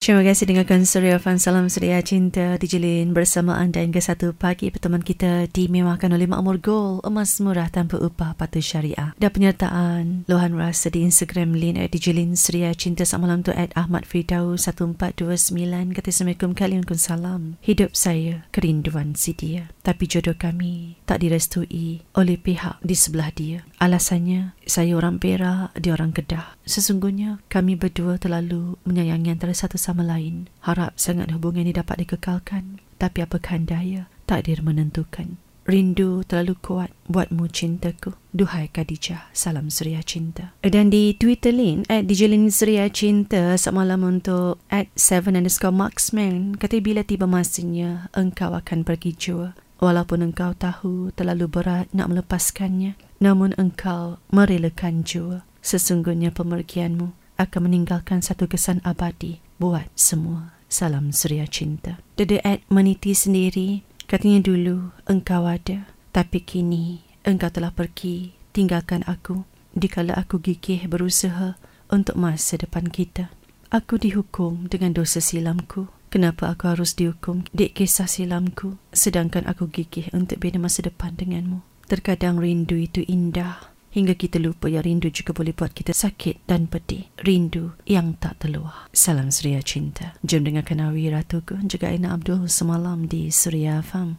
Terima kasih dengarkan Surya Fan. Salam Surya Cinta Dijelin bersama anda hingga satu pagi Pertemuan kita dimewahkan oleh Makmur Gold Emas murah tanpa upah patuh syariah. Dan penyertaan Lohan Rasa di Instagram Lin at Dijelin Surya Cinta Selamat malam tu at Ahmad Fridau 1429 Kata Assalamualaikum kalian salam. Hidup saya kerinduan si dia Tapi jodoh kami tak direstui oleh pihak di sebelah dia Alasannya saya orang Perak, dia orang Kedah Sesungguhnya kami berdua terlalu menyayangi antara satu sama lain. Harap sangat hubungan ini dapat dikekalkan. Tapi apakah daya, takdir menentukan. Rindu terlalu kuat buatmu cintaku. Duhai Khadijah, salam Surya Cinta. Dan di Twitter Lin, at Dijelin Surya Cinta, semalam untuk at 7 underscore marksman, kata bila tiba masanya, engkau akan pergi jua. Walaupun engkau tahu terlalu berat nak melepaskannya, namun engkau merelakan jua. Sesungguhnya pemergianmu akan meninggalkan satu kesan abadi buat semua. Salam Surya Cinta. Dede Ed meniti sendiri. Katanya dulu engkau ada. Tapi kini engkau telah pergi tinggalkan aku. Dikala aku gigih berusaha untuk masa depan kita. Aku dihukum dengan dosa silamku. Kenapa aku harus dihukum di kisah silamku sedangkan aku gigih untuk bina masa depan denganmu? Terkadang rindu itu indah hingga kita lupa yang rindu juga boleh buat kita sakit dan pedih. Rindu yang tak terluah. Salam Surya Cinta. Jom dengarkan Awi Ratuku juga Aina Abdul semalam di Surya Fam.